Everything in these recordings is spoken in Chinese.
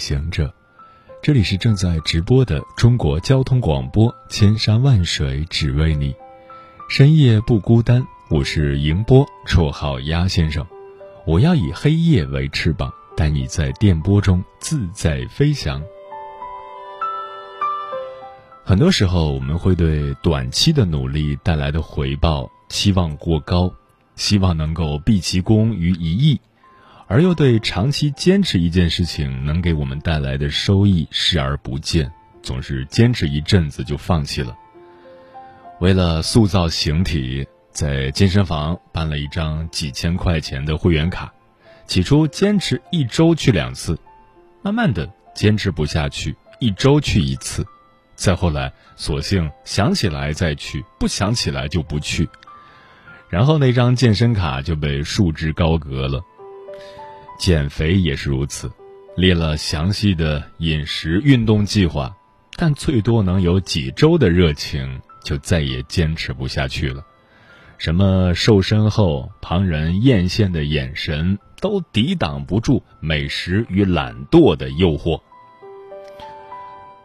行者，这里是正在直播的中国交通广播，千山万水只为你，深夜不孤单。我是迎波，绰号鸭先生。我要以黑夜为翅膀，带你在电波中自在飞翔。很多时候，我们会对短期的努力带来的回报期望过高，希望能够毕其功于一役。而又对长期坚持一件事情能给我们带来的收益视而不见，总是坚持一阵子就放弃了。为了塑造形体，在健身房办了一张几千块钱的会员卡，起初坚持一周去两次，慢慢的坚持不下去，一周去一次，再后来索性想起来再去，不想起来就不去，然后那张健身卡就被束之高阁了。减肥也是如此，列了详细的饮食运动计划，但最多能有几周的热情，就再也坚持不下去了。什么瘦身后旁人艳羡的眼神，都抵挡不住美食与懒惰的诱惑。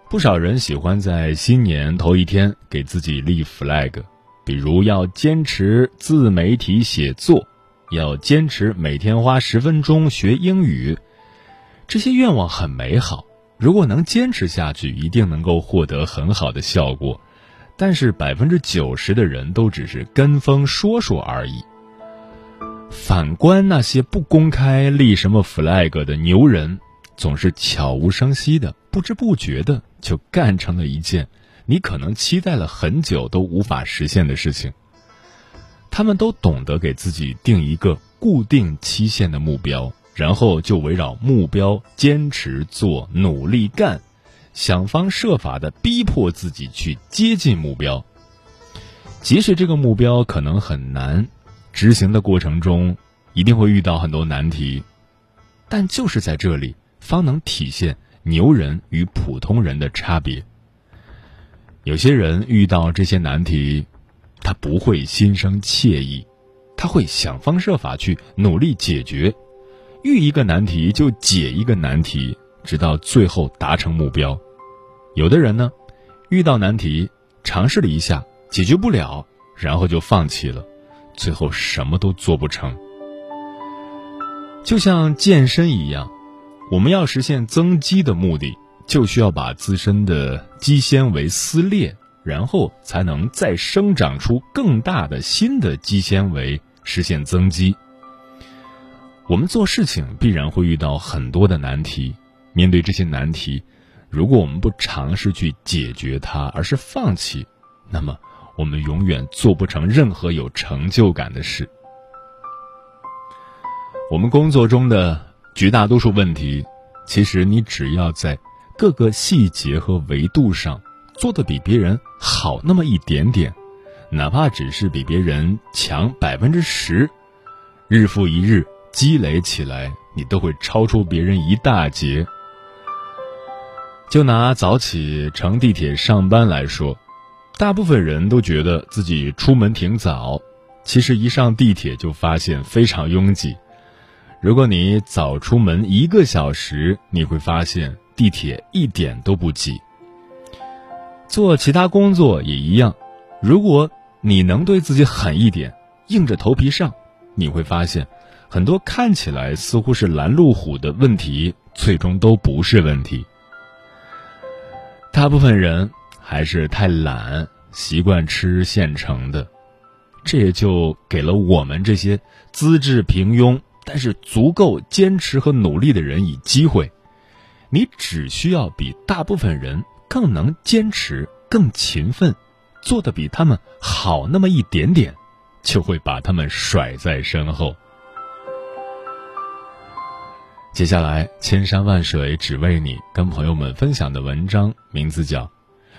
不少人喜欢在新年头一天给自己立 flag，比如要坚持自媒体写作。要坚持每天花十分钟学英语，这些愿望很美好。如果能坚持下去，一定能够获得很好的效果。但是百分之九十的人都只是跟风说说而已。反观那些不公开立什么 flag 的牛人，总是悄无声息的、不知不觉的就干成了一件你可能期待了很久都无法实现的事情。他们都懂得给自己定一个固定期限的目标，然后就围绕目标坚持做、努力干，想方设法的逼迫自己去接近目标。即使这个目标可能很难，执行的过程中一定会遇到很多难题，但就是在这里，方能体现牛人与普通人的差别。有些人遇到这些难题。他不会心生惬意，他会想方设法去努力解决，遇一个难题就解一个难题，直到最后达成目标。有的人呢，遇到难题尝试了一下，解决不了，然后就放弃了，最后什么都做不成。就像健身一样，我们要实现增肌的目的，就需要把自身的肌纤维撕裂。然后才能再生长出更大的新的肌纤维，实现增肌。我们做事情必然会遇到很多的难题，面对这些难题，如果我们不尝试去解决它，而是放弃，那么我们永远做不成任何有成就感的事。我们工作中的绝大多数问题，其实你只要在各个细节和维度上。做的比别人好那么一点点，哪怕只是比别人强百分之十，日复一日积累起来，你都会超出别人一大截。就拿早起乘地铁上班来说，大部分人都觉得自己出门挺早，其实一上地铁就发现非常拥挤。如果你早出门一个小时，你会发现地铁一点都不挤。做其他工作也一样，如果你能对自己狠一点，硬着头皮上，你会发现，很多看起来似乎是拦路虎的问题，最终都不是问题。大部分人还是太懒，习惯吃现成的，这也就给了我们这些资质平庸但是足够坚持和努力的人以机会。你只需要比大部分人。更能坚持，更勤奋，做的比他们好那么一点点，就会把他们甩在身后。接下来，千山万水只为你，跟朋友们分享的文章名字叫《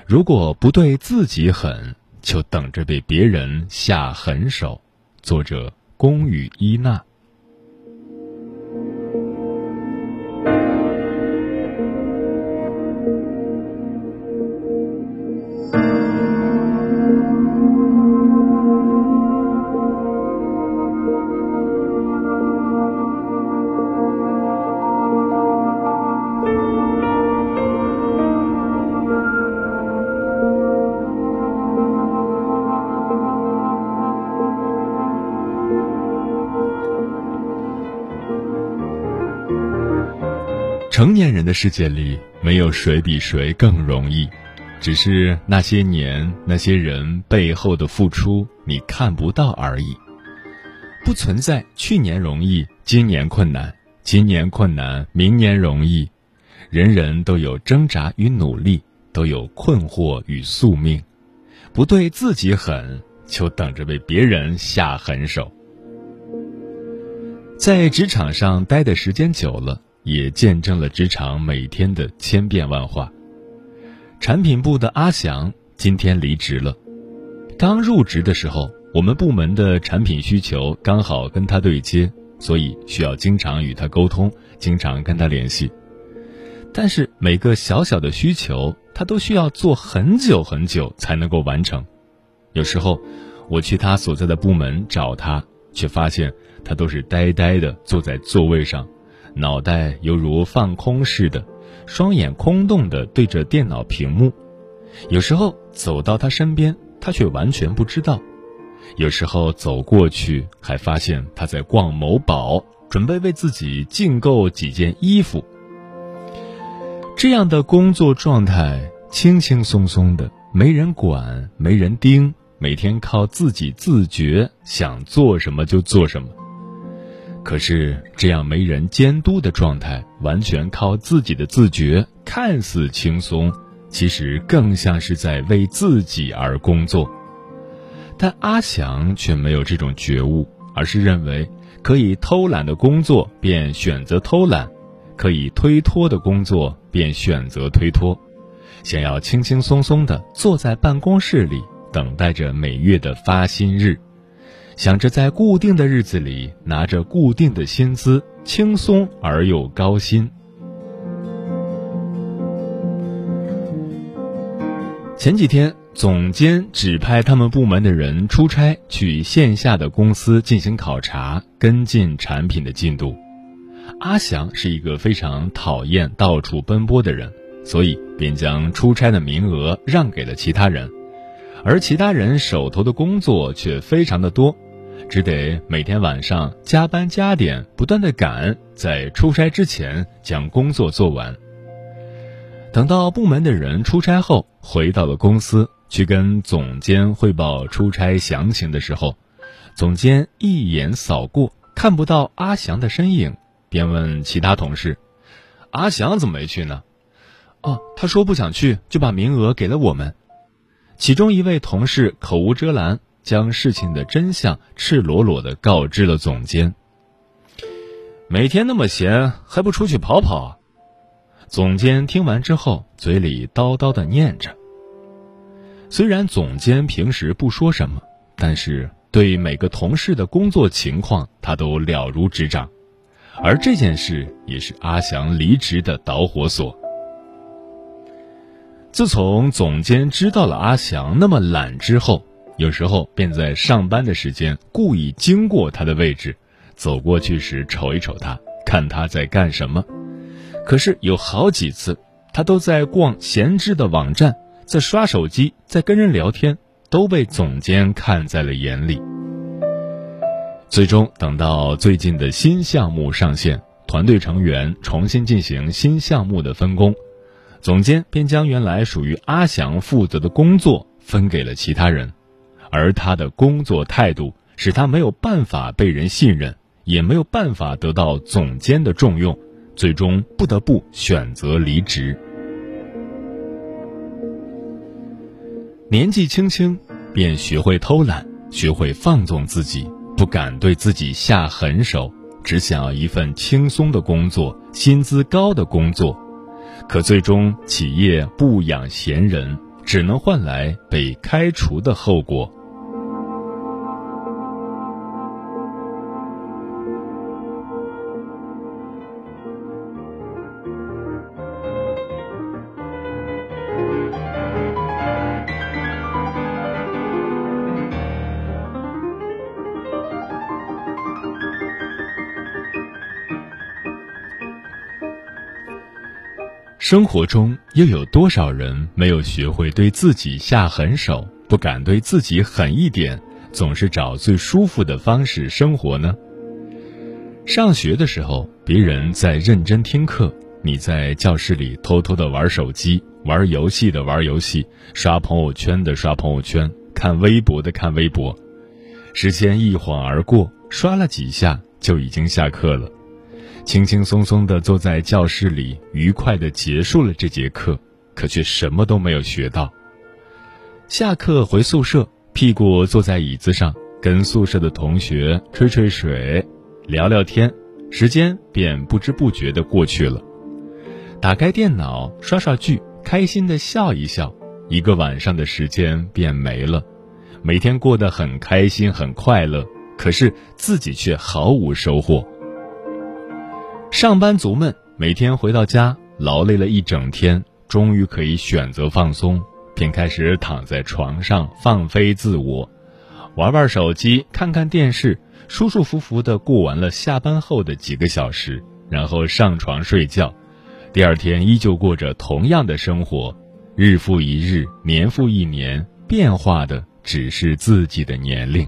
如果不对自己狠，就等着被别人下狠手》，作者宫羽伊娜。的世界里，没有谁比谁更容易，只是那些年那些人背后的付出你看不到而已。不存在去年容易，今年困难；今年困难，明年容易。人人都有挣扎与努力，都有困惑与宿命。不对自己狠，就等着被别人下狠手。在职场上待的时间久了。也见证了职场每天的千变万化。产品部的阿翔今天离职了。刚入职的时候，我们部门的产品需求刚好跟他对接，所以需要经常与他沟通，经常跟他联系。但是每个小小的需求，他都需要做很久很久才能够完成。有时候，我去他所在的部门找他，却发现他都是呆呆的坐在座位上。脑袋犹如放空似的，双眼空洞的对着电脑屏幕。有时候走到他身边，他却完全不知道；有时候走过去，还发现他在逛某宝，准备为自己竞购几件衣服。这样的工作状态，轻轻松松的，没人管，没人盯，每天靠自己自觉，想做什么就做什么。可是，这样没人监督的状态，完全靠自己的自觉，看似轻松，其实更像是在为自己而工作。但阿翔却没有这种觉悟，而是认为可以偷懒的工作便选择偷懒，可以推脱的工作便选择推脱，想要轻轻松松的坐在办公室里，等待着每月的发薪日。想着在固定的日子里拿着固定的薪资，轻松而又高薪。前几天，总监指派他们部门的人出差去线下的公司进行考察，跟进产品的进度。阿翔是一个非常讨厌到处奔波的人，所以便将出差的名额让给了其他人，而其他人手头的工作却非常的多。只得每天晚上加班加点，不断的赶，在出差之前将工作做完。等到部门的人出差后，回到了公司去跟总监汇报出差详情的时候，总监一眼扫过，看不到阿翔的身影，便问其他同事：“阿翔怎么没去呢？”“哦，他说不想去，就把名额给了我们。”其中一位同事口无遮拦。将事情的真相赤裸裸的告知了总监。每天那么闲，还不出去跑跑？总监听完之后，嘴里叨叨的念着。虽然总监平时不说什么，但是对每个同事的工作情况，他都了如指掌。而这件事也是阿祥离职的导火索。自从总监知道了阿祥那么懒之后，有时候便在上班的时间故意经过他的位置，走过去时瞅一瞅他，看他在干什么。可是有好几次，他都在逛闲置的网站，在刷手机，在跟人聊天，都被总监看在了眼里。最终等到最近的新项目上线，团队成员重新进行新项目的分工，总监便将原来属于阿翔负责的工作分给了其他人。而他的工作态度使他没有办法被人信任，也没有办法得到总监的重用，最终不得不选择离职。年纪轻轻便学会偷懒，学会放纵自己，不敢对自己下狠手，只想要一份轻松的工作、薪资高的工作，可最终企业不养闲人，只能换来被开除的后果。生活中又有多少人没有学会对自己下狠手，不敢对自己狠一点，总是找最舒服的方式生活呢？上学的时候，别人在认真听课，你在教室里偷偷的玩手机、玩游戏的玩游戏、刷朋友圈的刷朋友圈、看微博的看微博，时间一晃而过，刷了几下就已经下课了。轻轻松松地坐在教室里，愉快地结束了这节课，可却什么都没有学到。下课回宿舍，屁股坐在椅子上，跟宿舍的同学吹吹水、聊聊天，时间便不知不觉地过去了。打开电脑刷刷剧，开心地笑一笑，一个晚上的时间便没了。每天过得很开心、很快乐，可是自己却毫无收获。上班族们每天回到家，劳累了一整天，终于可以选择放松，便开始躺在床上放飞自我，玩玩手机，看看电视，舒舒服服的过完了下班后的几个小时，然后上床睡觉。第二天依旧过着同样的生活，日复一日，年复一年，变化的只是自己的年龄。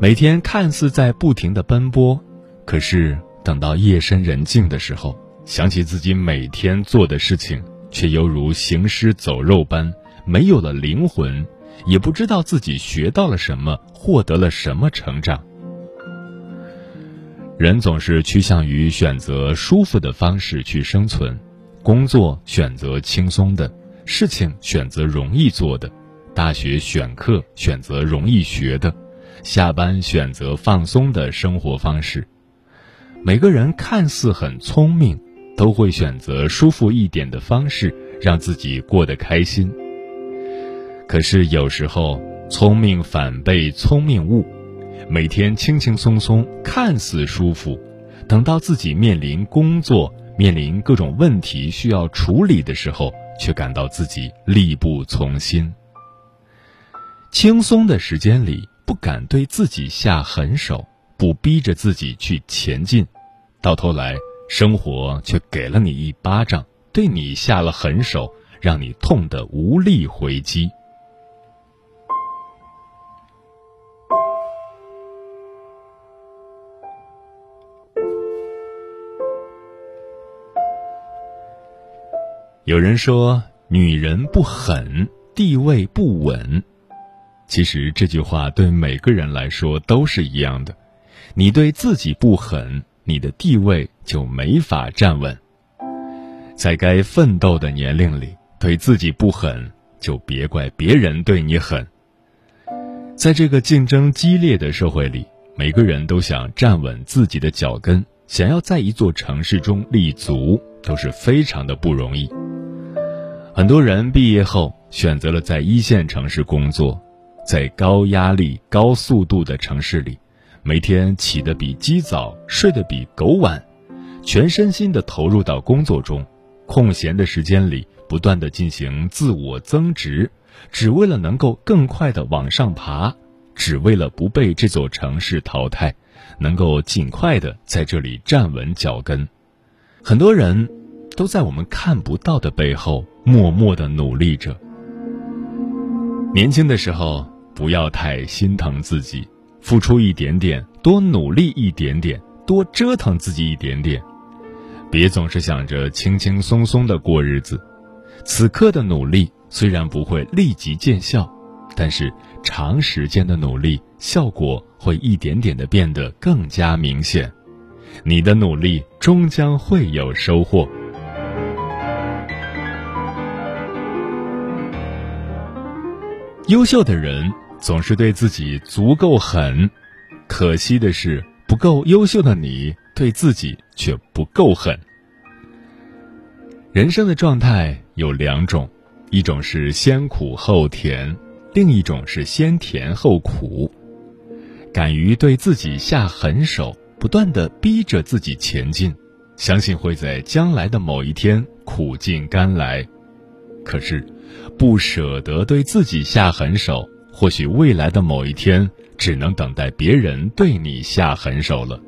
每天看似在不停的奔波。可是，等到夜深人静的时候，想起自己每天做的事情，却犹如行尸走肉般，没有了灵魂，也不知道自己学到了什么，获得了什么成长。人总是趋向于选择舒服的方式去生存，工作选择轻松的，事情选择容易做的，大学选课选择容易学的，下班选择放松的生活方式。每个人看似很聪明，都会选择舒服一点的方式让自己过得开心。可是有时候，聪明反被聪明误，每天轻轻松松，看似舒服，等到自己面临工作、面临各种问题需要处理的时候，却感到自己力不从心。轻松的时间里，不敢对自己下狠手。不逼着自己去前进，到头来生活却给了你一巴掌，对你下了狠手，让你痛得无力回击。有人说：“女人不狠，地位不稳。”其实这句话对每个人来说都是一样的。你对自己不狠，你的地位就没法站稳。在该奋斗的年龄里，对自己不狠，就别怪别人对你狠。在这个竞争激烈的社会里，每个人都想站稳自己的脚跟，想要在一座城市中立足，都是非常的不容易。很多人毕业后选择了在一线城市工作，在高压力、高速度的城市里。每天起得比鸡早，睡得比狗晚，全身心的投入到工作中，空闲的时间里不断的进行自我增值，只为了能够更快的往上爬，只为了不被这座城市淘汰，能够尽快的在这里站稳脚跟。很多人都在我们看不到的背后默默的努力着。年轻的时候不要太心疼自己。付出一点点，多努力一点点，多折腾自己一点点，别总是想着轻轻松松的过日子。此刻的努力虽然不会立即见效，但是长时间的努力，效果会一点点的变得更加明显。你的努力终将会有收获。优秀的人。总是对自己足够狠，可惜的是，不够优秀的你，对自己却不够狠。人生的状态有两种，一种是先苦后甜，另一种是先甜后苦。敢于对自己下狠手，不断的逼着自己前进，相信会在将来的某一天苦尽甘来。可是，不舍得对自己下狠手，或许未来的某一天只能等待别人对你下狠手了。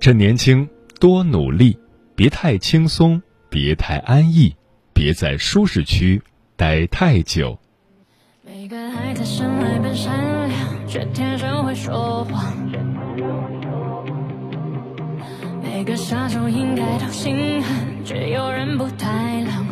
趁年轻，多努力。别太轻松，别太安逸，别在舒适区待太久。每个孩子生来本善良，却天生会说谎。每个杀手应该都心狠，却有人不太冷。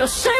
白，都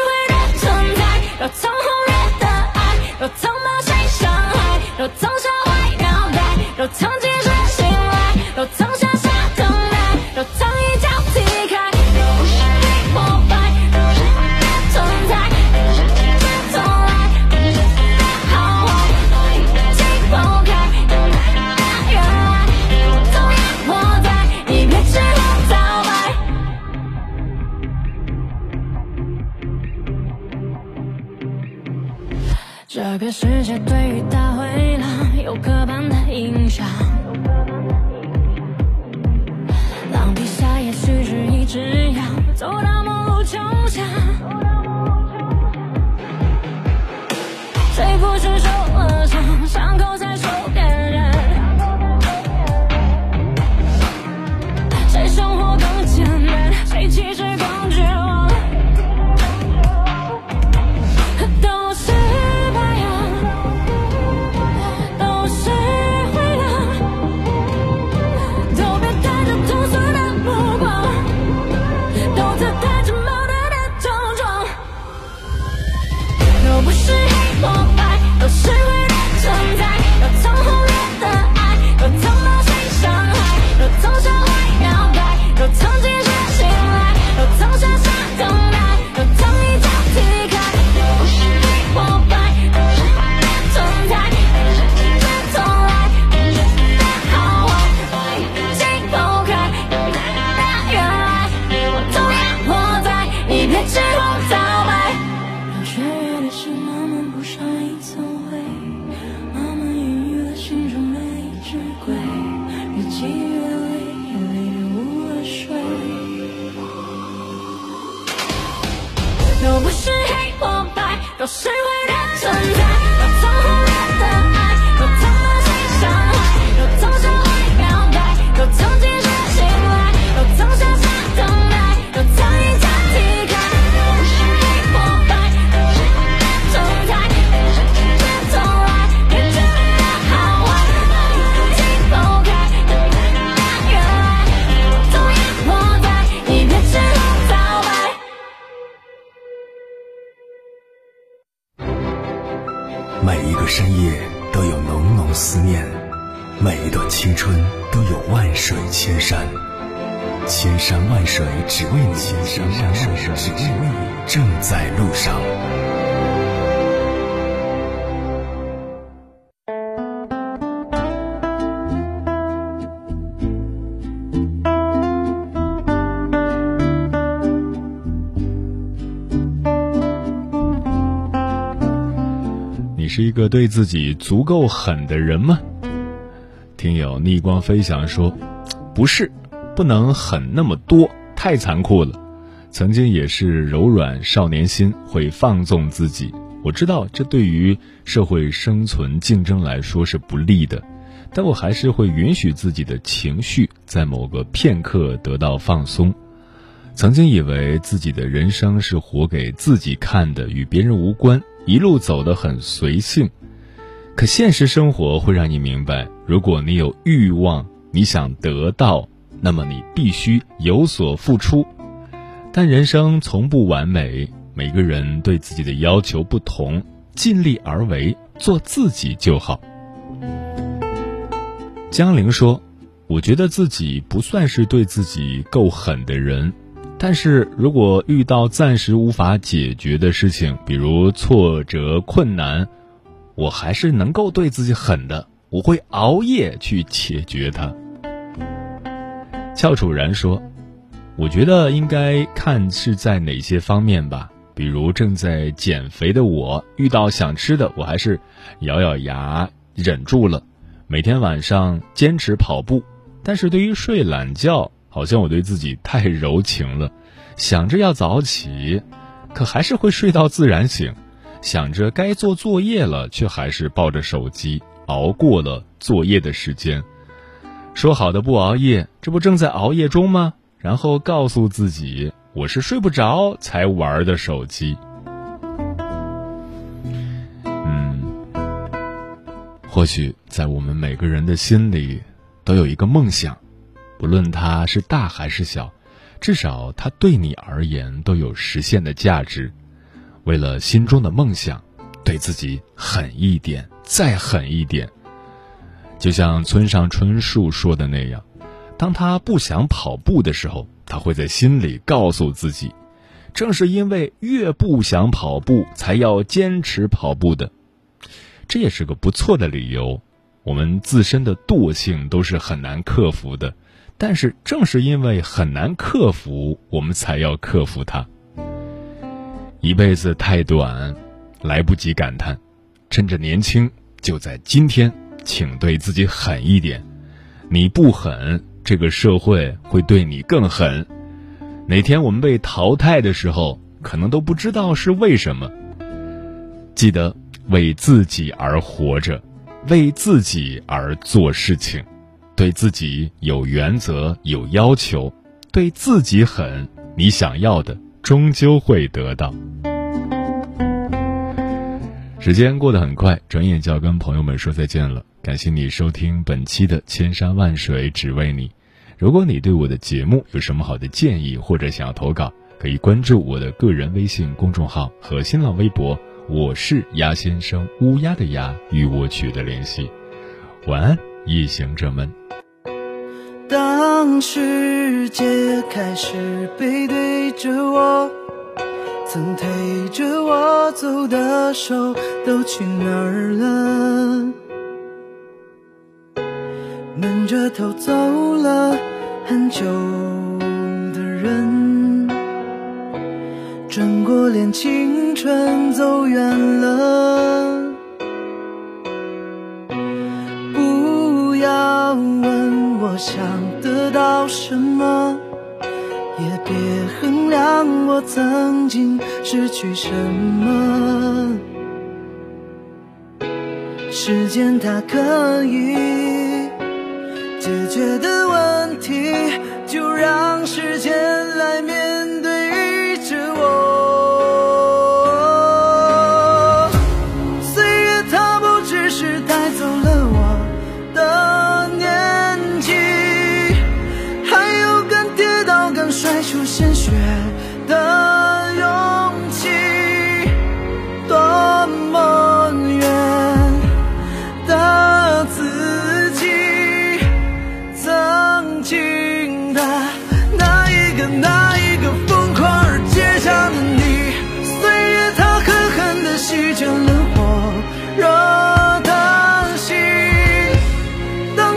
的心慢慢铺上一层灰，慢慢孕育了心中的一只鬼。日积月累，累得无了睡。若不是黑或白，都是会的存在。水千山，千山万水只为你，千山万水只为你，正在路上。你是一个对自己足够狠的人吗？听友逆光飞翔说，不是，不能狠那么多，太残酷了。曾经也是柔软少年心，会放纵自己。我知道这对于社会生存竞争来说是不利的，但我还是会允许自己的情绪在某个片刻得到放松。曾经以为自己的人生是活给自己看的，与别人无关，一路走得很随性，可现实生活会让你明白，如果你有欲望，你想得到，那么你必须有所付出。但人生从不完美，每个人对自己的要求不同，尽力而为，做自己就好。江玲说：“我觉得自己不算是对自己够狠的人，但是如果遇到暂时无法解决的事情，比如挫折、困难，我还是能够对自己狠的，我会熬夜去解决它。”翘楚然说：“我觉得应该看是在哪些方面吧，比如正在减肥的我，遇到想吃的，我还是咬咬牙忍住了。”每天晚上坚持跑步，但是对于睡懒觉，好像我对自己太柔情了。想着要早起，可还是会睡到自然醒；想着该做作业了，却还是抱着手机熬过了作业的时间。说好的不熬夜，这不正在熬夜中吗？然后告诉自己，我是睡不着才玩的手机。嗯或许在我们每个人的心里，都有一个梦想，不论它是大还是小，至少它对你而言都有实现的价值。为了心中的梦想，对自己狠一点，再狠一点。就像村上春树说的那样，当他不想跑步的时候，他会在心里告诉自己，正是因为越不想跑步，才要坚持跑步的。这也是个不错的理由。我们自身的惰性都是很难克服的，但是正是因为很难克服，我们才要克服它。一辈子太短，来不及感叹。趁着年轻，就在今天，请对自己狠一点。你不狠，这个社会会对你更狠。哪天我们被淘汰的时候，可能都不知道是为什么。记得。为自己而活着，为自己而做事情，对自己有原则、有要求，对自己狠，你想要的终究会得到。时间过得很快，转眼就要跟朋友们说再见了。感谢你收听本期的《千山万水只为你》。如果你对我的节目有什么好的建议，或者想要投稿，可以关注我的个人微信公众号和新浪微博。我是鸭先生，乌鸦的鸭，与我取得联系。晚安，夜行者们。当世界开始背对着我，曾推着我走的手都去哪儿了？闷着头走了很久的人，转过脸，青春走远了。不要问我想得到什么，也别恨量我曾经失去什么。时间它可以解决的问题，就让时间来面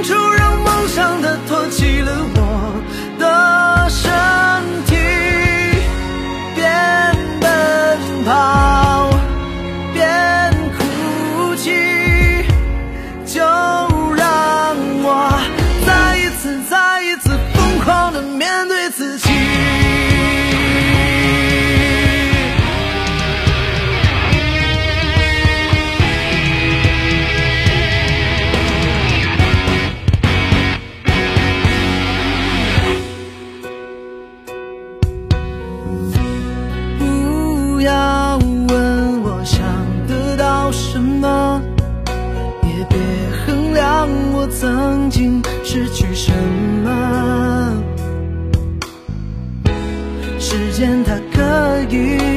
to 雨。